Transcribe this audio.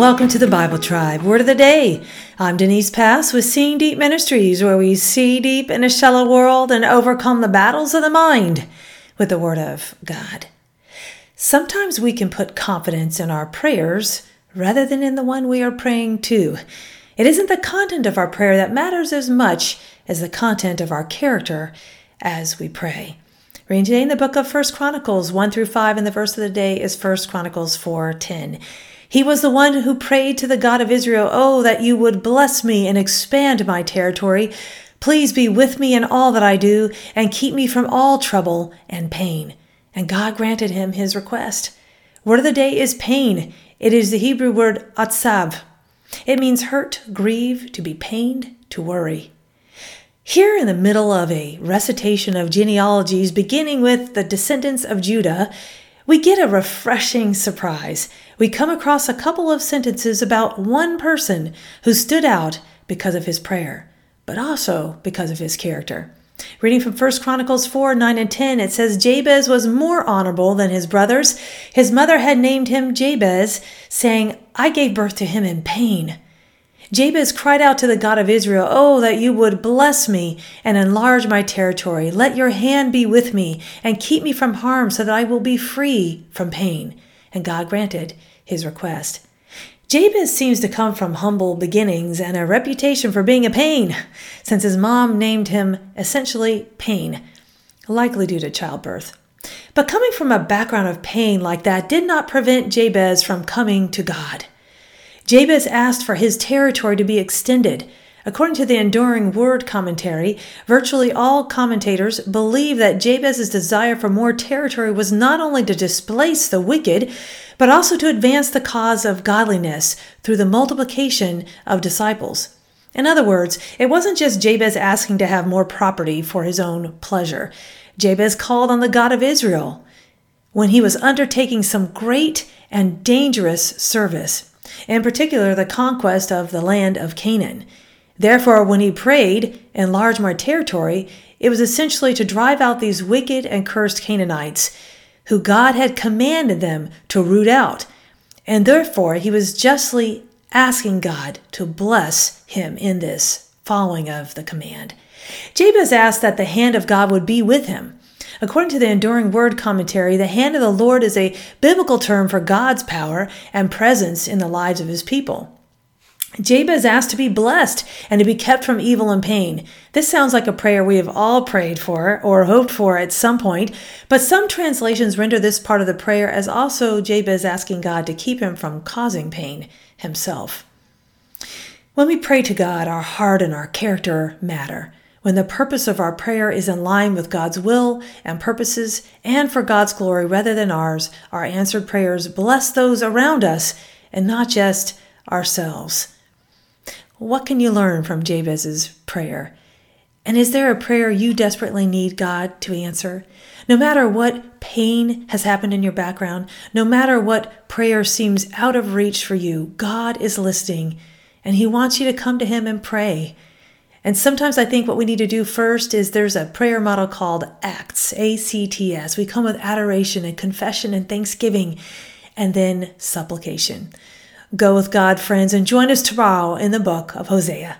Welcome to the Bible Tribe, Word of the Day. I'm Denise Pass with Seeing Deep Ministries, where we see deep in a shallow world and overcome the battles of the mind with the Word of God. Sometimes we can put confidence in our prayers rather than in the one we are praying to. It isn't the content of our prayer that matters as much as the content of our character as we pray. Reading today in the book of First Chronicles 1 through 5, and the verse of the day is First Chronicles 4 10. He was the one who prayed to the God of Israel, Oh, that you would bless me and expand my territory. Please be with me in all that I do and keep me from all trouble and pain. And God granted him his request. Word of the day is pain. It is the Hebrew word atzav. It means hurt, grieve, to be pained, to worry. Here in the middle of a recitation of genealogies beginning with the descendants of Judah, we get a refreshing surprise. We come across a couple of sentences about one person who stood out because of his prayer, but also because of his character. Reading from 1 Chronicles 4 9 and 10, it says Jabez was more honorable than his brothers. His mother had named him Jabez, saying, I gave birth to him in pain. Jabez cried out to the God of Israel, Oh, that you would bless me and enlarge my territory. Let your hand be with me and keep me from harm so that I will be free from pain. And God granted his request. Jabez seems to come from humble beginnings and a reputation for being a pain, since his mom named him essentially Pain, likely due to childbirth. But coming from a background of pain like that did not prevent Jabez from coming to God. Jabez asked for his territory to be extended. According to the Enduring Word commentary, virtually all commentators believe that Jabez's desire for more territory was not only to displace the wicked, but also to advance the cause of godliness through the multiplication of disciples. In other words, it wasn't just Jabez asking to have more property for his own pleasure. Jabez called on the God of Israel when he was undertaking some great and dangerous service in particular the conquest of the land of Canaan. Therefore, when he prayed, Enlarge my territory, it was essentially to drive out these wicked and cursed Canaanites, who God had commanded them to root out. And therefore, he was justly asking God to bless him in this following of the command. Jabez asked that the hand of God would be with him. According to the Enduring Word commentary, the hand of the Lord is a biblical term for God's power and presence in the lives of his people. Jabez asked to be blessed and to be kept from evil and pain. This sounds like a prayer we have all prayed for or hoped for at some point, but some translations render this part of the prayer as also Jabez asking God to keep him from causing pain himself. When we pray to God, our heart and our character matter when the purpose of our prayer is in line with God's will and purposes and for God's glory rather than ours, our answered prayers bless those around us and not just ourselves. What can you learn from Jabez's prayer? And is there a prayer you desperately need God to answer? No matter what pain has happened in your background, no matter what prayer seems out of reach for you, God is listening and He wants you to come to Him and pray. And sometimes I think what we need to do first is there's a prayer model called ACTS, A C T S. We come with adoration and confession and thanksgiving and then supplication. Go with God, friends, and join us tomorrow in the book of Hosea.